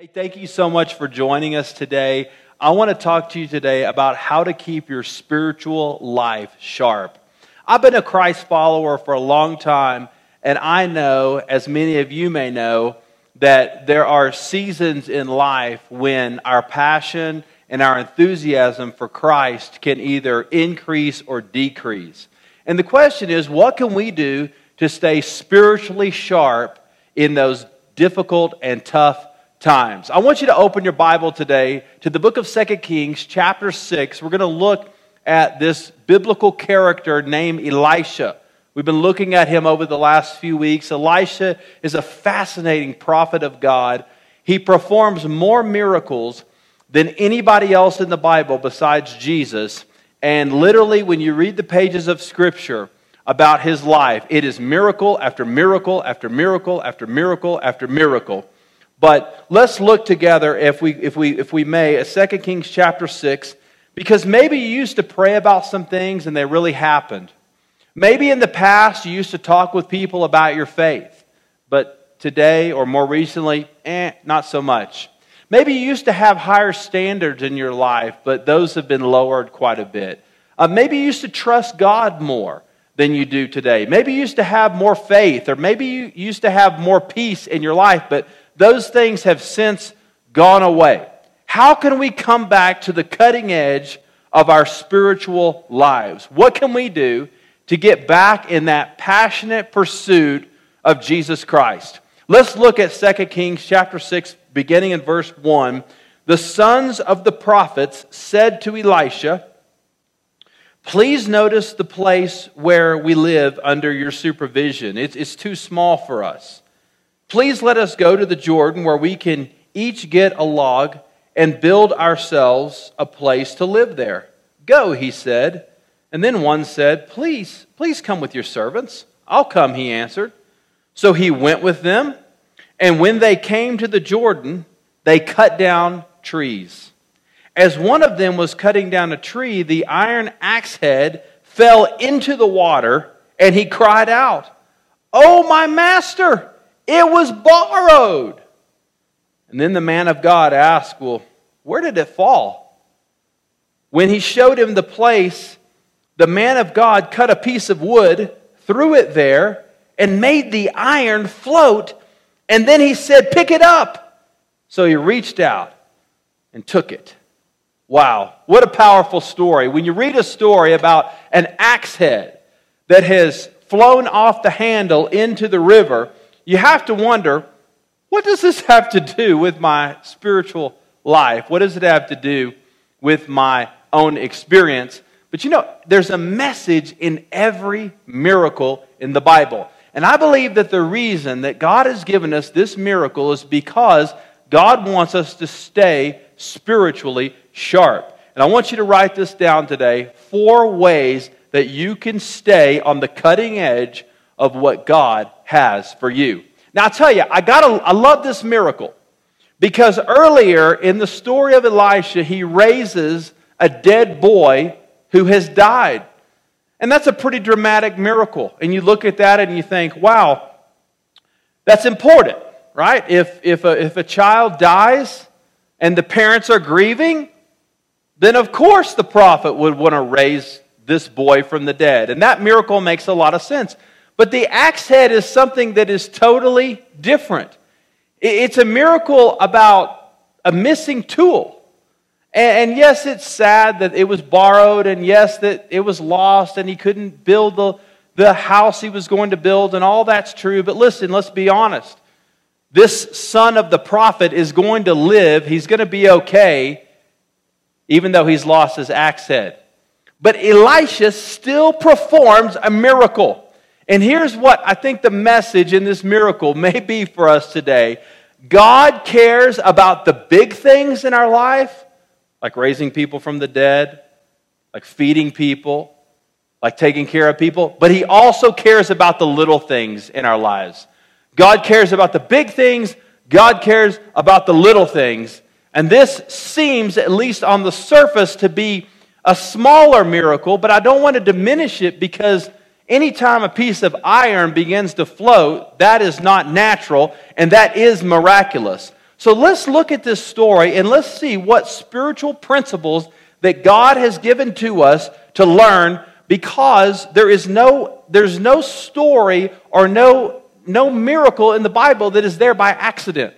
Hey, thank you so much for joining us today. I want to talk to you today about how to keep your spiritual life sharp. I've been a Christ follower for a long time, and I know, as many of you may know, that there are seasons in life when our passion and our enthusiasm for Christ can either increase or decrease. And the question is, what can we do to stay spiritually sharp in those difficult and tough times. I want you to open your Bible today to the book of Second Kings, chapter 6. We're going to look at this biblical character named Elisha. We've been looking at him over the last few weeks. Elisha is a fascinating prophet of God. He performs more miracles than anybody else in the Bible besides Jesus. And literally, when you read the pages of Scripture about his life, it is miracle after miracle after miracle after miracle after miracle. But let's look together, if we, if we, if we may, at 2 Kings chapter 6, because maybe you used to pray about some things and they really happened. Maybe in the past you used to talk with people about your faith, but today or more recently, eh, not so much. Maybe you used to have higher standards in your life, but those have been lowered quite a bit. Uh, maybe you used to trust God more than you do today. Maybe you used to have more faith, or maybe you used to have more peace in your life, but those things have since gone away. How can we come back to the cutting edge of our spiritual lives? What can we do to get back in that passionate pursuit of Jesus Christ? Let's look at 2 Kings chapter 6, beginning in verse 1. The sons of the prophets said to Elisha, Please notice the place where we live under your supervision. It's, it's too small for us. Please let us go to the Jordan where we can each get a log and build ourselves a place to live there. Go, he said. And then one said, Please, please come with your servants. I'll come, he answered. So he went with them. And when they came to the Jordan, they cut down trees. As one of them was cutting down a tree, the iron axe head fell into the water, and he cried out, Oh, my master! It was borrowed. And then the man of God asked, Well, where did it fall? When he showed him the place, the man of God cut a piece of wood, threw it there, and made the iron float. And then he said, Pick it up. So he reached out and took it. Wow, what a powerful story. When you read a story about an axe head that has flown off the handle into the river, you have to wonder what does this have to do with my spiritual life? What does it have to do with my own experience? But you know, there's a message in every miracle in the Bible. And I believe that the reason that God has given us this miracle is because God wants us to stay spiritually sharp. And I want you to write this down today four ways that you can stay on the cutting edge of what God has for you. Now, I'll tell you, I, gotta, I love this miracle because earlier in the story of Elisha, he raises a dead boy who has died. And that's a pretty dramatic miracle. And you look at that and you think, wow, that's important, right? If, if, a, if a child dies and the parents are grieving, then of course the prophet would want to raise this boy from the dead. And that miracle makes a lot of sense. But the axe head is something that is totally different. It's a miracle about a missing tool. And yes, it's sad that it was borrowed, and yes, that it was lost, and he couldn't build the, the house he was going to build, and all that's true. But listen, let's be honest. This son of the prophet is going to live, he's going to be okay, even though he's lost his axe head. But Elisha still performs a miracle. And here's what I think the message in this miracle may be for us today God cares about the big things in our life, like raising people from the dead, like feeding people, like taking care of people, but He also cares about the little things in our lives. God cares about the big things, God cares about the little things. And this seems, at least on the surface, to be a smaller miracle, but I don't want to diminish it because Anytime a piece of iron begins to float, that is not natural and that is miraculous. So let's look at this story and let's see what spiritual principles that God has given to us to learn because there is no, there's no story or no, no miracle in the Bible that is there by accident.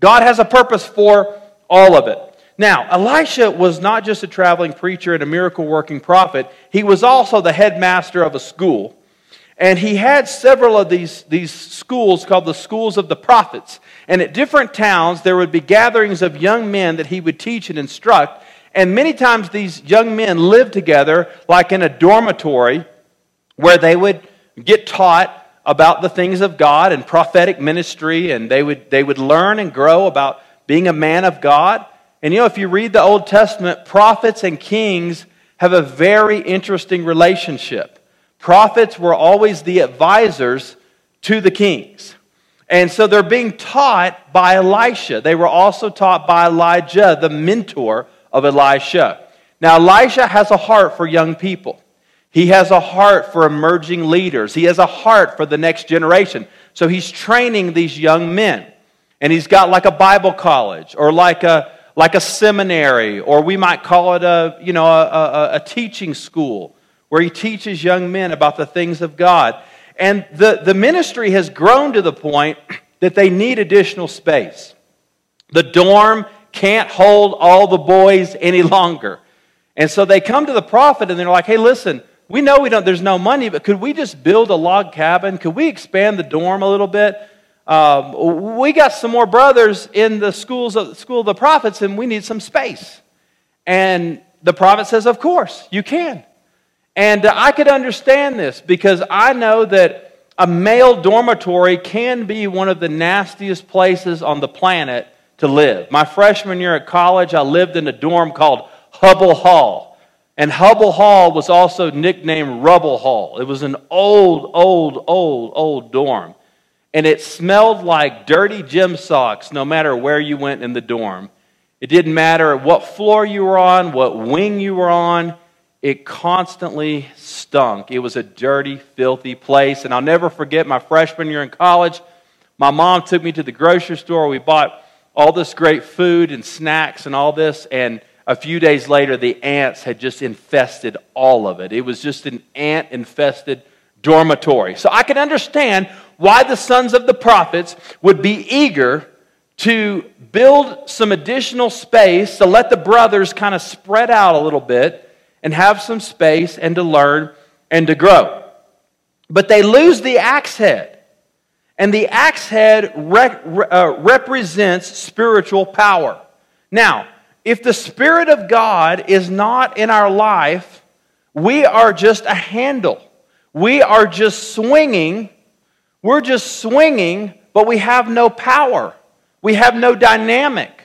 God has a purpose for all of it. Now, Elisha was not just a traveling preacher and a miracle working prophet, he was also the headmaster of a school. And he had several of these, these schools called the schools of the prophets. And at different towns, there would be gatherings of young men that he would teach and instruct. And many times these young men lived together, like in a dormitory, where they would get taught about the things of God and prophetic ministry, and they would, they would learn and grow about being a man of God. And you know, if you read the Old Testament, prophets and kings have a very interesting relationship. Prophets were always the advisors to the kings. And so they're being taught by Elisha. They were also taught by Elijah, the mentor of Elisha. Now, Elisha has a heart for young people. He has a heart for emerging leaders. He has a heart for the next generation. So he's training these young men. And he's got like a Bible college or like a, like a seminary, or we might call it a, you know, a, a, a teaching school where he teaches young men about the things of God. And the, the ministry has grown to the point that they need additional space. The dorm can't hold all the boys any longer. And so they come to the prophet and they're like, hey, listen, we know we don't, there's no money, but could we just build a log cabin? Could we expand the dorm a little bit? Um, we got some more brothers in the schools of, school of the prophets and we need some space. And the prophet says, of course, you can. And uh, I could understand this because I know that a male dormitory can be one of the nastiest places on the planet to live. My freshman year at college, I lived in a dorm called Hubble Hall. And Hubble Hall was also nicknamed Rubble Hall. It was an old, old, old, old dorm. And it smelled like dirty gym socks no matter where you went in the dorm. It didn't matter what floor you were on, what wing you were on it constantly stunk. It was a dirty, filthy place. And I'll never forget my freshman year in college. My mom took me to the grocery store. We bought all this great food and snacks and all this. And a few days later, the ants had just infested all of it. It was just an ant infested dormitory. So I can understand why the sons of the prophets would be eager to build some additional space to let the brothers kind of spread out a little bit and have some space and to learn and to grow. But they lose the axe head. And the axe head uh, represents spiritual power. Now, if the Spirit of God is not in our life, we are just a handle. We are just swinging. We're just swinging, but we have no power. We have no dynamic.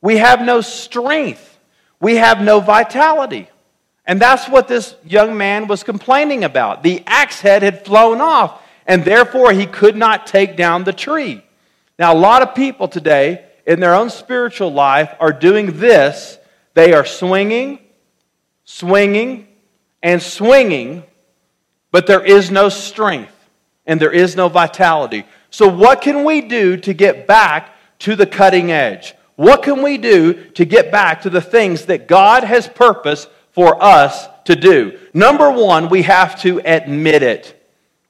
We have no strength. We have no vitality. And that's what this young man was complaining about. The axe head had flown off, and therefore he could not take down the tree. Now, a lot of people today in their own spiritual life are doing this. They are swinging, swinging, and swinging, but there is no strength and there is no vitality. So, what can we do to get back to the cutting edge? What can we do to get back to the things that God has purposed for us to do. Number one, we have to admit it.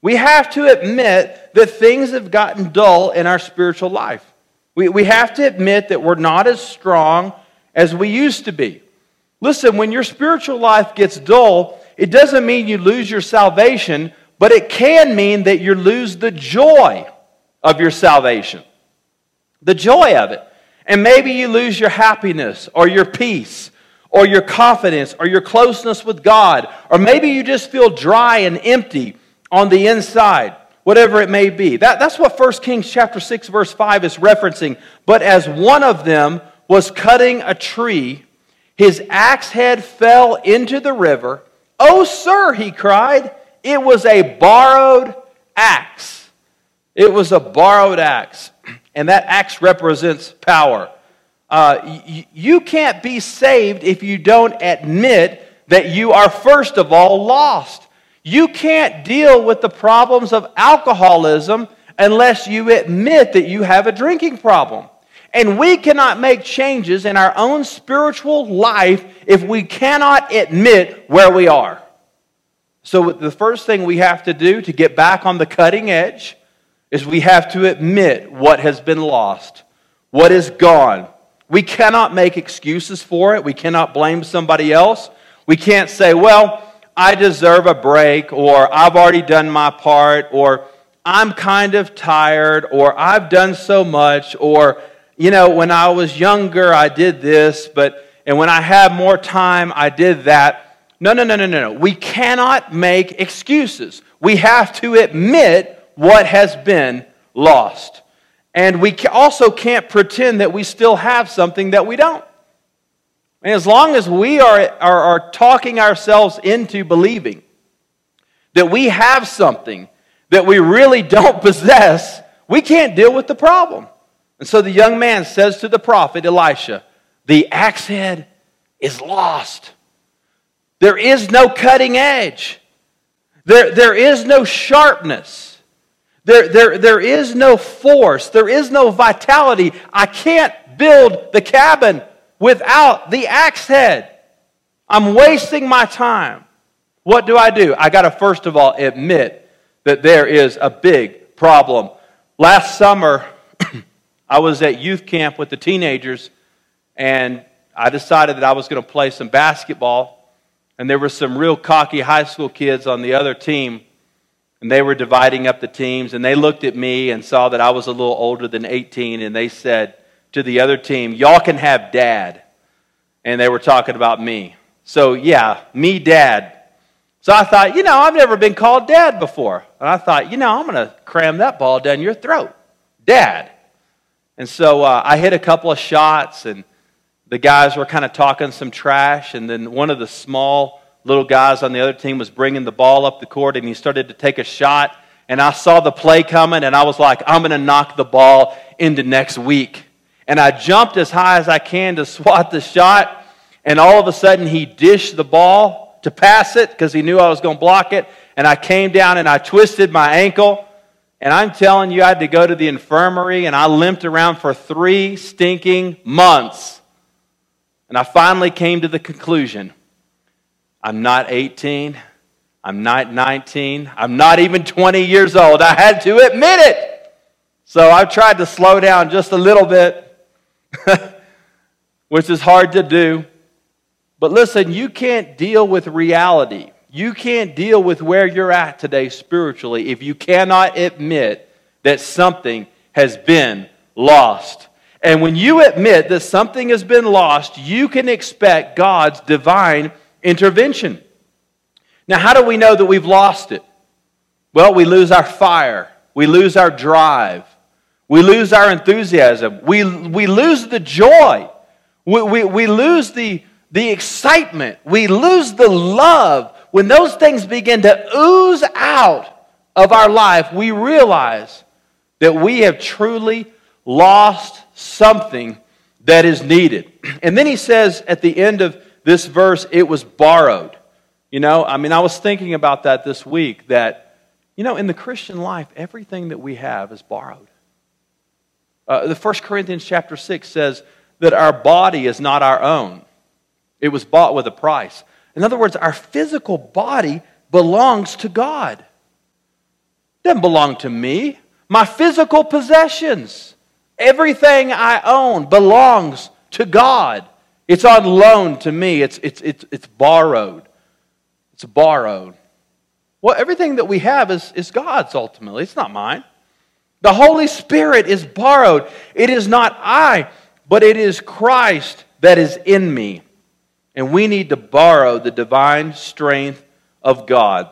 We have to admit that things have gotten dull in our spiritual life. We, we have to admit that we're not as strong as we used to be. Listen, when your spiritual life gets dull, it doesn't mean you lose your salvation, but it can mean that you lose the joy of your salvation. The joy of it. And maybe you lose your happiness or your peace or your confidence or your closeness with God, or maybe you just feel dry and empty on the inside, whatever it may be. That, that's what 1 Kings chapter 6 verse 5 is referencing. But as one of them was cutting a tree, his axe head fell into the river. Oh, sir, he cried, it was a borrowed axe. It was a borrowed axe. And that axe represents power. Uh, y- you can't be saved if you don't admit that you are, first of all, lost. You can't deal with the problems of alcoholism unless you admit that you have a drinking problem. And we cannot make changes in our own spiritual life if we cannot admit where we are. So, the first thing we have to do to get back on the cutting edge is we have to admit what has been lost, what is gone. We cannot make excuses for it. We cannot blame somebody else. We can't say, well, I deserve a break, or I've already done my part, or I'm kind of tired, or I've done so much, or, you know, when I was younger, I did this, but, and when I have more time, I did that. No, no, no, no, no, no. We cannot make excuses. We have to admit what has been lost. And we also can't pretend that we still have something that we don't. And as long as we are, are, are talking ourselves into believing that we have something that we really don't possess, we can't deal with the problem. And so the young man says to the prophet Elisha, The axe head is lost. There is no cutting edge. There, there is no sharpness. There, there, there is no force. There is no vitality. I can't build the cabin without the axe head. I'm wasting my time. What do I do? I got to first of all admit that there is a big problem. Last summer, I was at youth camp with the teenagers, and I decided that I was going to play some basketball and there were some real cocky high school kids on the other team, and they were dividing up the teams, and they looked at me and saw that I was a little older than 18, and they said to the other team, Y'all can have dad. And they were talking about me. So, yeah, me, dad. So I thought, you know, I've never been called dad before. And I thought, you know, I'm going to cram that ball down your throat. Dad. And so uh, I hit a couple of shots, and the guys were kind of talking some trash, and then one of the small little guys on the other team was bringing the ball up the court, and he started to take a shot. And I saw the play coming, and I was like, I'm going to knock the ball into next week. And I jumped as high as I can to swat the shot, and all of a sudden he dished the ball to pass it because he knew I was going to block it. And I came down and I twisted my ankle. And I'm telling you, I had to go to the infirmary, and I limped around for three stinking months. And I finally came to the conclusion I'm not 18, I'm not 19, I'm not even 20 years old. I had to admit it. So I've tried to slow down just a little bit, which is hard to do. But listen, you can't deal with reality. You can't deal with where you're at today spiritually if you cannot admit that something has been lost. And when you admit that something has been lost, you can expect God's divine intervention. Now, how do we know that we've lost it? Well, we lose our fire, we lose our drive, we lose our enthusiasm, we, we lose the joy, we, we, we lose the, the excitement, we lose the love. When those things begin to ooze out of our life, we realize that we have truly lost something that is needed. And then he says at the end of this verse, it was borrowed. You know, I mean, I was thinking about that this week that, you know, in the Christian life, everything that we have is borrowed. Uh, the First Corinthians chapter 6 says that our body is not our own, it was bought with a price. In other words, our physical body belongs to God. It doesn't belong to me. My physical possessions Everything I own belongs to God. It's on loan to me. It's, it's, it's, it's borrowed. It's borrowed. Well, everything that we have is, is God's ultimately. It's not mine. The Holy Spirit is borrowed. It is not I, but it is Christ that is in me. And we need to borrow the divine strength of God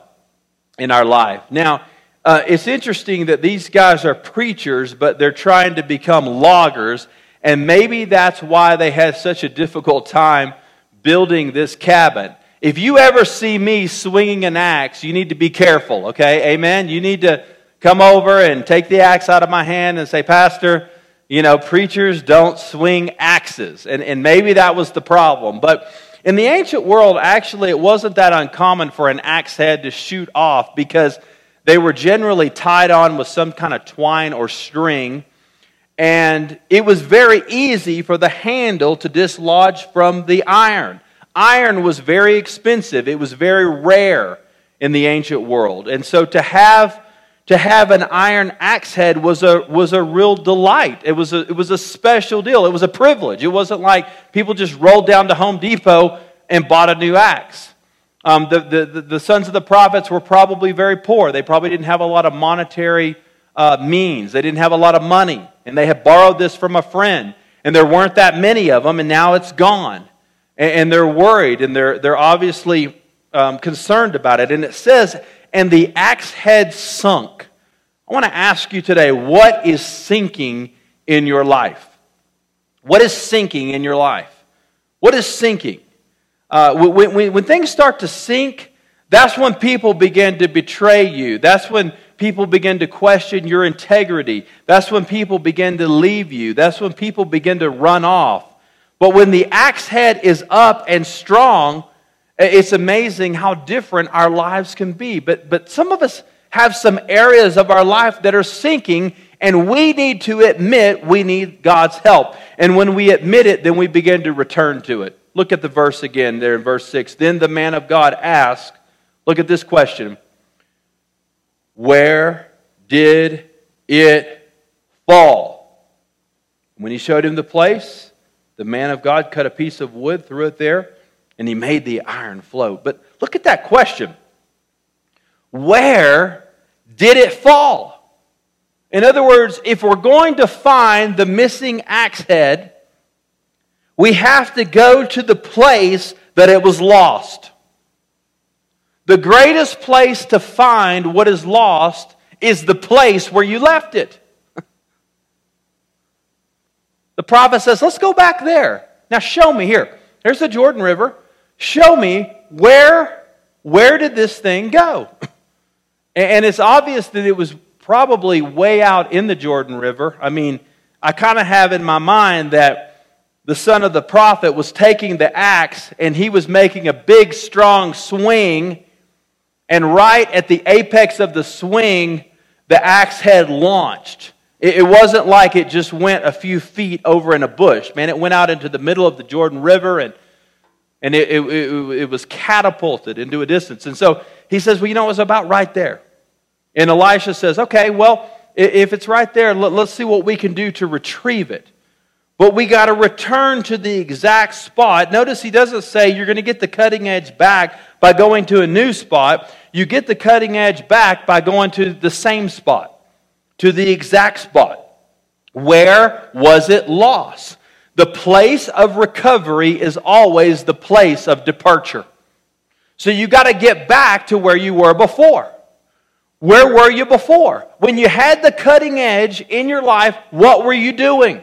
in our life. Now, uh, it's interesting that these guys are preachers, but they're trying to become loggers, and maybe that's why they had such a difficult time building this cabin. If you ever see me swinging an axe, you need to be careful, okay? Amen? You need to come over and take the axe out of my hand and say, Pastor, you know, preachers don't swing axes. And, and maybe that was the problem. But in the ancient world, actually, it wasn't that uncommon for an axe head to shoot off because they were generally tied on with some kind of twine or string. and it was very easy for the handle to dislodge from the iron. Iron was very expensive, it was very rare in the ancient world. And so to have to have an iron axe head was a, was a real delight. It was a, it was a special deal. It was a privilege. It wasn't like people just rolled down to Home Depot and bought a new axe. Um, the, the, the, sons of the prophets were probably very poor. They probably didn't have a lot of monetary uh, means, they didn't have a lot of money. And they had borrowed this from a friend. And there weren't that many of them, and now it's gone. And, and they're worried, and they're, they're obviously um, concerned about it. And it says, and the axe head sunk. I want to ask you today what is sinking in your life? What is sinking in your life? What is sinking? Uh, when, when, when things start to sink, that's when people begin to betray you. That's when people begin to question your integrity. That's when people begin to leave you. That's when people begin to run off. But when the axe head is up and strong, it's amazing how different our lives can be. But, but some of us have some areas of our life that are sinking, and we need to admit we need God's help. And when we admit it, then we begin to return to it. Look at the verse again there in verse 6. Then the man of God asked, Look at this question Where did it fall? When he showed him the place, the man of God cut a piece of wood, threw it there and he made the iron float. But look at that question Where did it fall? In other words, if we're going to find the missing axe head, we have to go to the place that it was lost. The greatest place to find what is lost is the place where you left it. the prophet says, Let's go back there. Now, show me here. There's the Jordan River show me where where did this thing go? And it's obvious that it was probably way out in the Jordan River. I mean, I kind of have in my mind that the son of the prophet was taking the axe and he was making a big, strong swing. And right at the apex of the swing, the axe head launched. It wasn't like it just went a few feet over in a bush. Man, it went out into the middle of the Jordan River and and it, it, it, it, was catapulted into a distance. And so he says, Well, you know, it was about right there. And Elisha says, Okay, well, if it's right there, let's see what we can do to retrieve it. But we got to return to the exact spot. Notice he doesn't say you're going to get the cutting edge back by going to a new spot. You get the cutting edge back by going to the same spot, to the exact spot. Where was it lost? The place of recovery is always the place of departure. So you got to get back to where you were before. Where were you before? When you had the cutting edge in your life, what were you doing?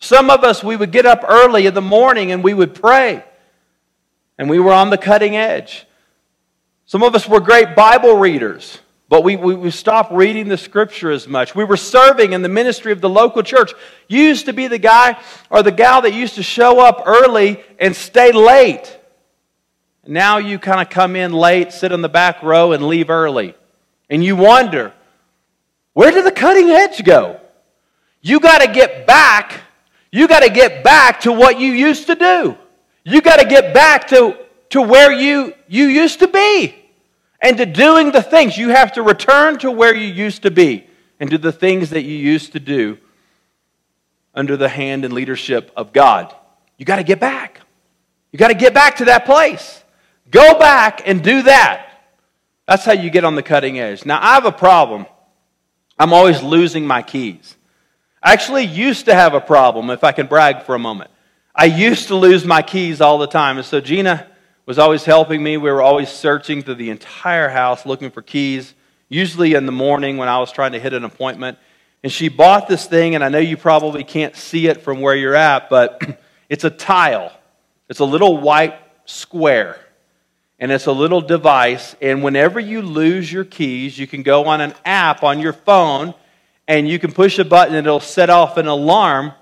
Some of us, we would get up early in the morning and we would pray. And we were on the cutting edge. Some of us were great Bible readers. But we, we, we, stopped reading the scripture as much. We were serving in the ministry of the local church. You used to be the guy or the gal that used to show up early and stay late. Now you kind of come in late, sit in the back row, and leave early. And you wonder, where did the cutting edge go? You got to get back. You got to get back to what you used to do. You got to get back to, to where you, you used to be and to doing the things. You have to return to where you used to be and do the things that you used to do under the hand and leadership of God. You got to get back. You got to get back to that place. Go back and do that. That's how you get on the cutting edge. Now, I have a problem. I'm always losing my keys. I actually used to have a problem, if I can brag for a moment. I used to lose my keys all the time. And so Gina was always helping me. We were always searching through the entire house looking for keys, usually in the morning when I was trying to hit an appointment. And she bought this thing, and I know you probably can't see it from where you're at, but it's a tile. It's a little white square. And it's a little device. And whenever you lose your keys, you can go on an app on your phone and you can push a button and it'll set off an alarm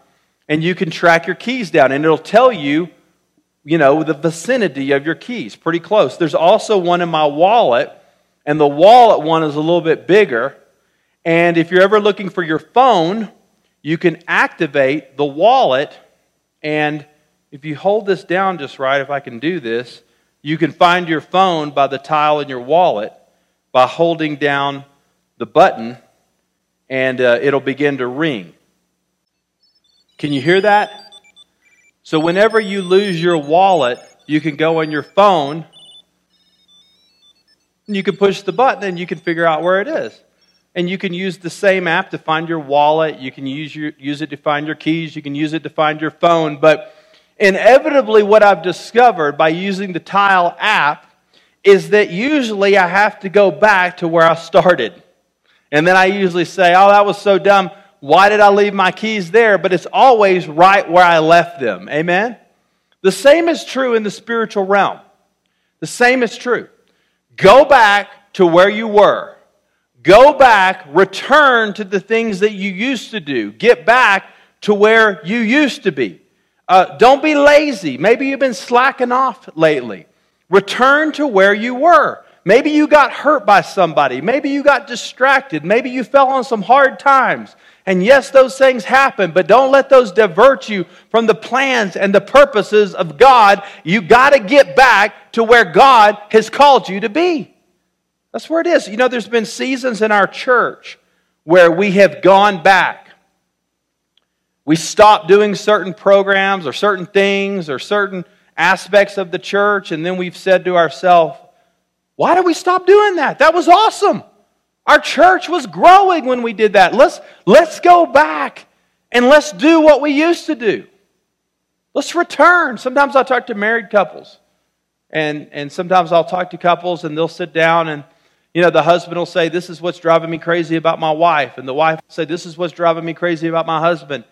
and you can track your keys down. And it'll tell you you know, the vicinity of your keys, pretty close. There's also one in my wallet, and the wallet one is a little bit bigger. And if you're ever looking for your phone, you can activate the wallet. And if you hold this down just right, if I can do this, you can find your phone by the tile in your wallet by holding down the button, and uh, it'll begin to ring. Can you hear that? So, whenever you lose your wallet, you can go on your phone and you can push the button and you can figure out where it is. And you can use the same app to find your wallet. You can use, your, use it to find your keys. You can use it to find your phone. But inevitably, what I've discovered by using the Tile app is that usually I have to go back to where I started. And then I usually say, oh, that was so dumb. Why did I leave my keys there? But it's always right where I left them. Amen? The same is true in the spiritual realm. The same is true. Go back to where you were. Go back, return to the things that you used to do. Get back to where you used to be. Uh, don't be lazy. Maybe you've been slacking off lately. Return to where you were. Maybe you got hurt by somebody. Maybe you got distracted. Maybe you fell on some hard times. And yes, those things happen, but don't let those divert you from the plans and the purposes of God. You got to get back to where God has called you to be. That's where it is. You know, there's been seasons in our church where we have gone back. We stopped doing certain programs or certain things or certain aspects of the church, and then we've said to ourselves, why did we stop doing that? That was awesome. Our church was growing when we did that. Let's, let's go back and let's do what we used to do. Let's return. Sometimes I talk to married couples, and, and sometimes I'll talk to couples, and they'll sit down and you know, the husband will say, This is what's driving me crazy about my wife. And the wife will say, This is what's driving me crazy about my husband.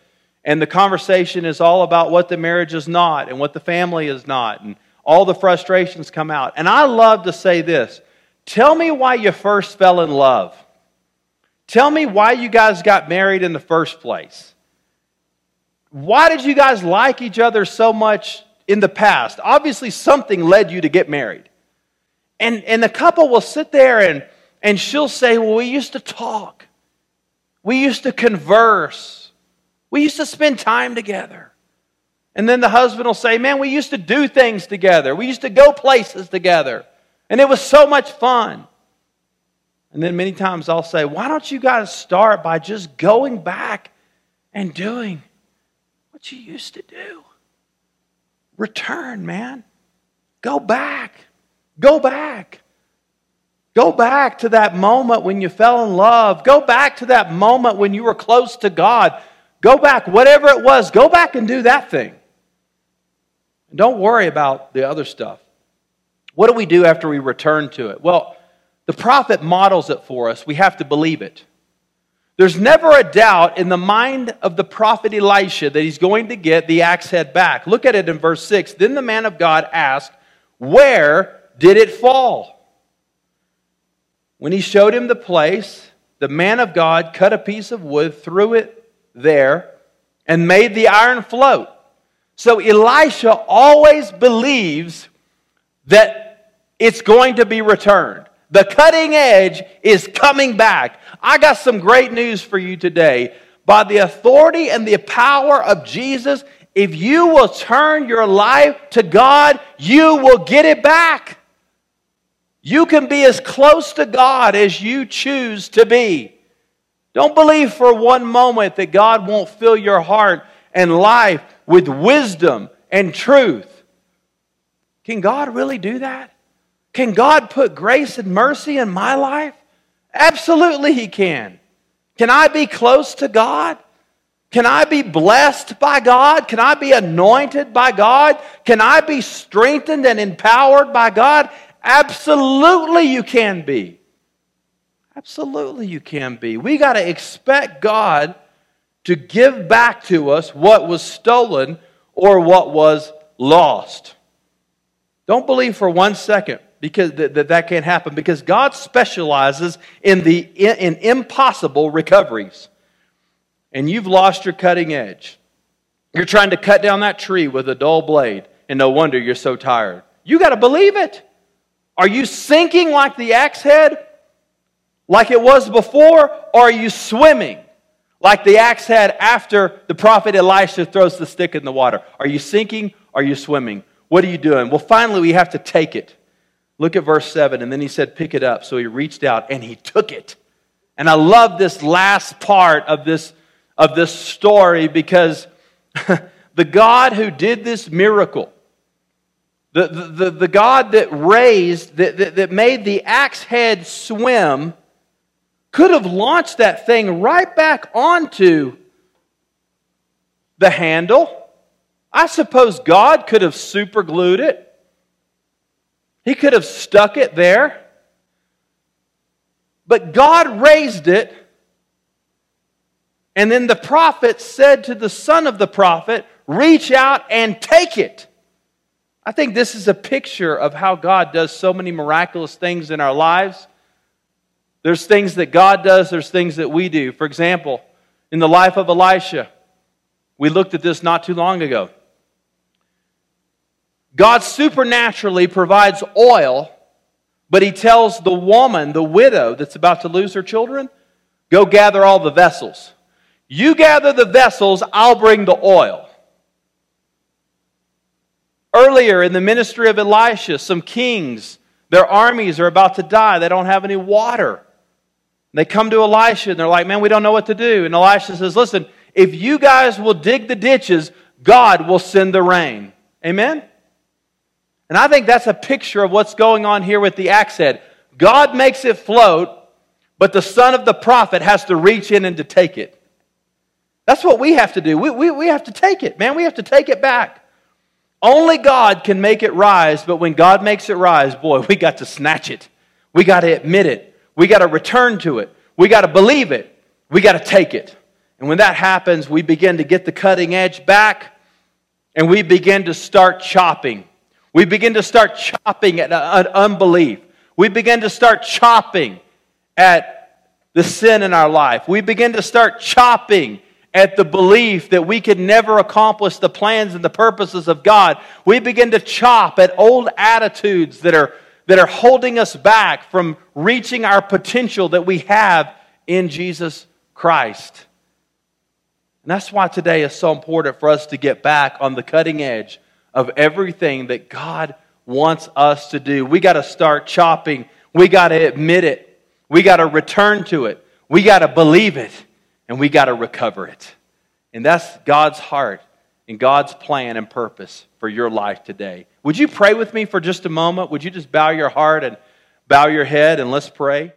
And the conversation is all about what the marriage is not and what the family is not. And all the frustrations come out. And I love to say this Tell me why you first fell in love. Tell me why you guys got married in the first place. Why did you guys like each other so much in the past? Obviously, something led you to get married. And, and the couple will sit there and, and she'll say, Well, we used to talk, we used to converse, we used to spend time together. And then the husband will say, Man, we used to do things together, we used to go places together, and it was so much fun. And then many times I'll say, Why don't you guys start by just going back and doing what you used to do? Return, man. Go back. Go back. Go back to that moment when you fell in love. Go back to that moment when you were close to God. Go back, whatever it was, go back and do that thing. Don't worry about the other stuff. What do we do after we return to it? Well, the prophet models it for us. We have to believe it. There's never a doubt in the mind of the prophet Elisha that he's going to get the axe head back. Look at it in verse 6. Then the man of God asked, Where did it fall? When he showed him the place, the man of God cut a piece of wood, threw it there, and made the iron float. So Elisha always believes that it's going to be returned. The cutting edge is coming back. I got some great news for you today. By the authority and the power of Jesus, if you will turn your life to God, you will get it back. You can be as close to God as you choose to be. Don't believe for one moment that God won't fill your heart and life with wisdom and truth. Can God really do that? Can God put grace and mercy in my life? Absolutely, He can. Can I be close to God? Can I be blessed by God? Can I be anointed by God? Can I be strengthened and empowered by God? Absolutely, you can be. Absolutely, you can be. We got to expect God to give back to us what was stolen or what was lost. Don't believe for one second because that, that, that can't happen because God specializes in the in, impossible recoveries. And you've lost your cutting edge. You're trying to cut down that tree with a dull blade, and no wonder you're so tired. You got to believe it. Are you sinking like the axe head, like it was before, or are you swimming like the axe head after the prophet Elisha throws the stick in the water. Are you sinking? Are you swimming? What are you doing? Well, finally, we have to take it. Look at verse 7. And then he said, Pick it up. So he reached out and he took it. And I love this last part of this, of this story because the God who did this miracle, the, the, the, the God that raised, that, that, that made the axe head swim, could have launched that thing right back onto the handle. I suppose God could have superglued it. He could have stuck it there. But God raised it. And then the prophet said to the son of the prophet, Reach out and take it. I think this is a picture of how God does so many miraculous things in our lives. There's things that God does, there's things that we do. For example, in the life of Elisha, we looked at this not too long ago. God supernaturally provides oil, but he tells the woman, the widow that's about to lose her children, go gather all the vessels. You gather the vessels, I'll bring the oil. Earlier in the ministry of Elisha, some kings, their armies are about to die. They don't have any water. They come to Elisha and they're like, man, we don't know what to do. And Elisha says, listen, if you guys will dig the ditches, God will send the rain. Amen? And I think that's a picture of what's going on here with the axe head. God makes it float, but the son of the prophet has to reach in and to take it. That's what we have to do. We, we, we have to take it, man. We have to take it back. Only God can make it rise, but when God makes it rise, boy, we got to snatch it. We got to admit it. We got to return to it. We got to believe it. We got to take it. And when that happens, we begin to get the cutting edge back and we begin to start chopping. We begin to start chopping uh, at unbelief. We begin to start chopping at the sin in our life. We begin to start chopping at the belief that we could never accomplish the plans and the purposes of God. We begin to chop at old attitudes that are, that are holding us back from reaching our potential that we have in Jesus Christ. And that's why today is so important for us to get back on the cutting edge of everything that God wants us to do. We got to start chopping. We got to admit it. We got to return to it. We got to believe it. And we got to recover it. And that's God's heart and God's plan and purpose for your life today. Would you pray with me for just a moment? Would you just bow your heart and bow your head and let's pray?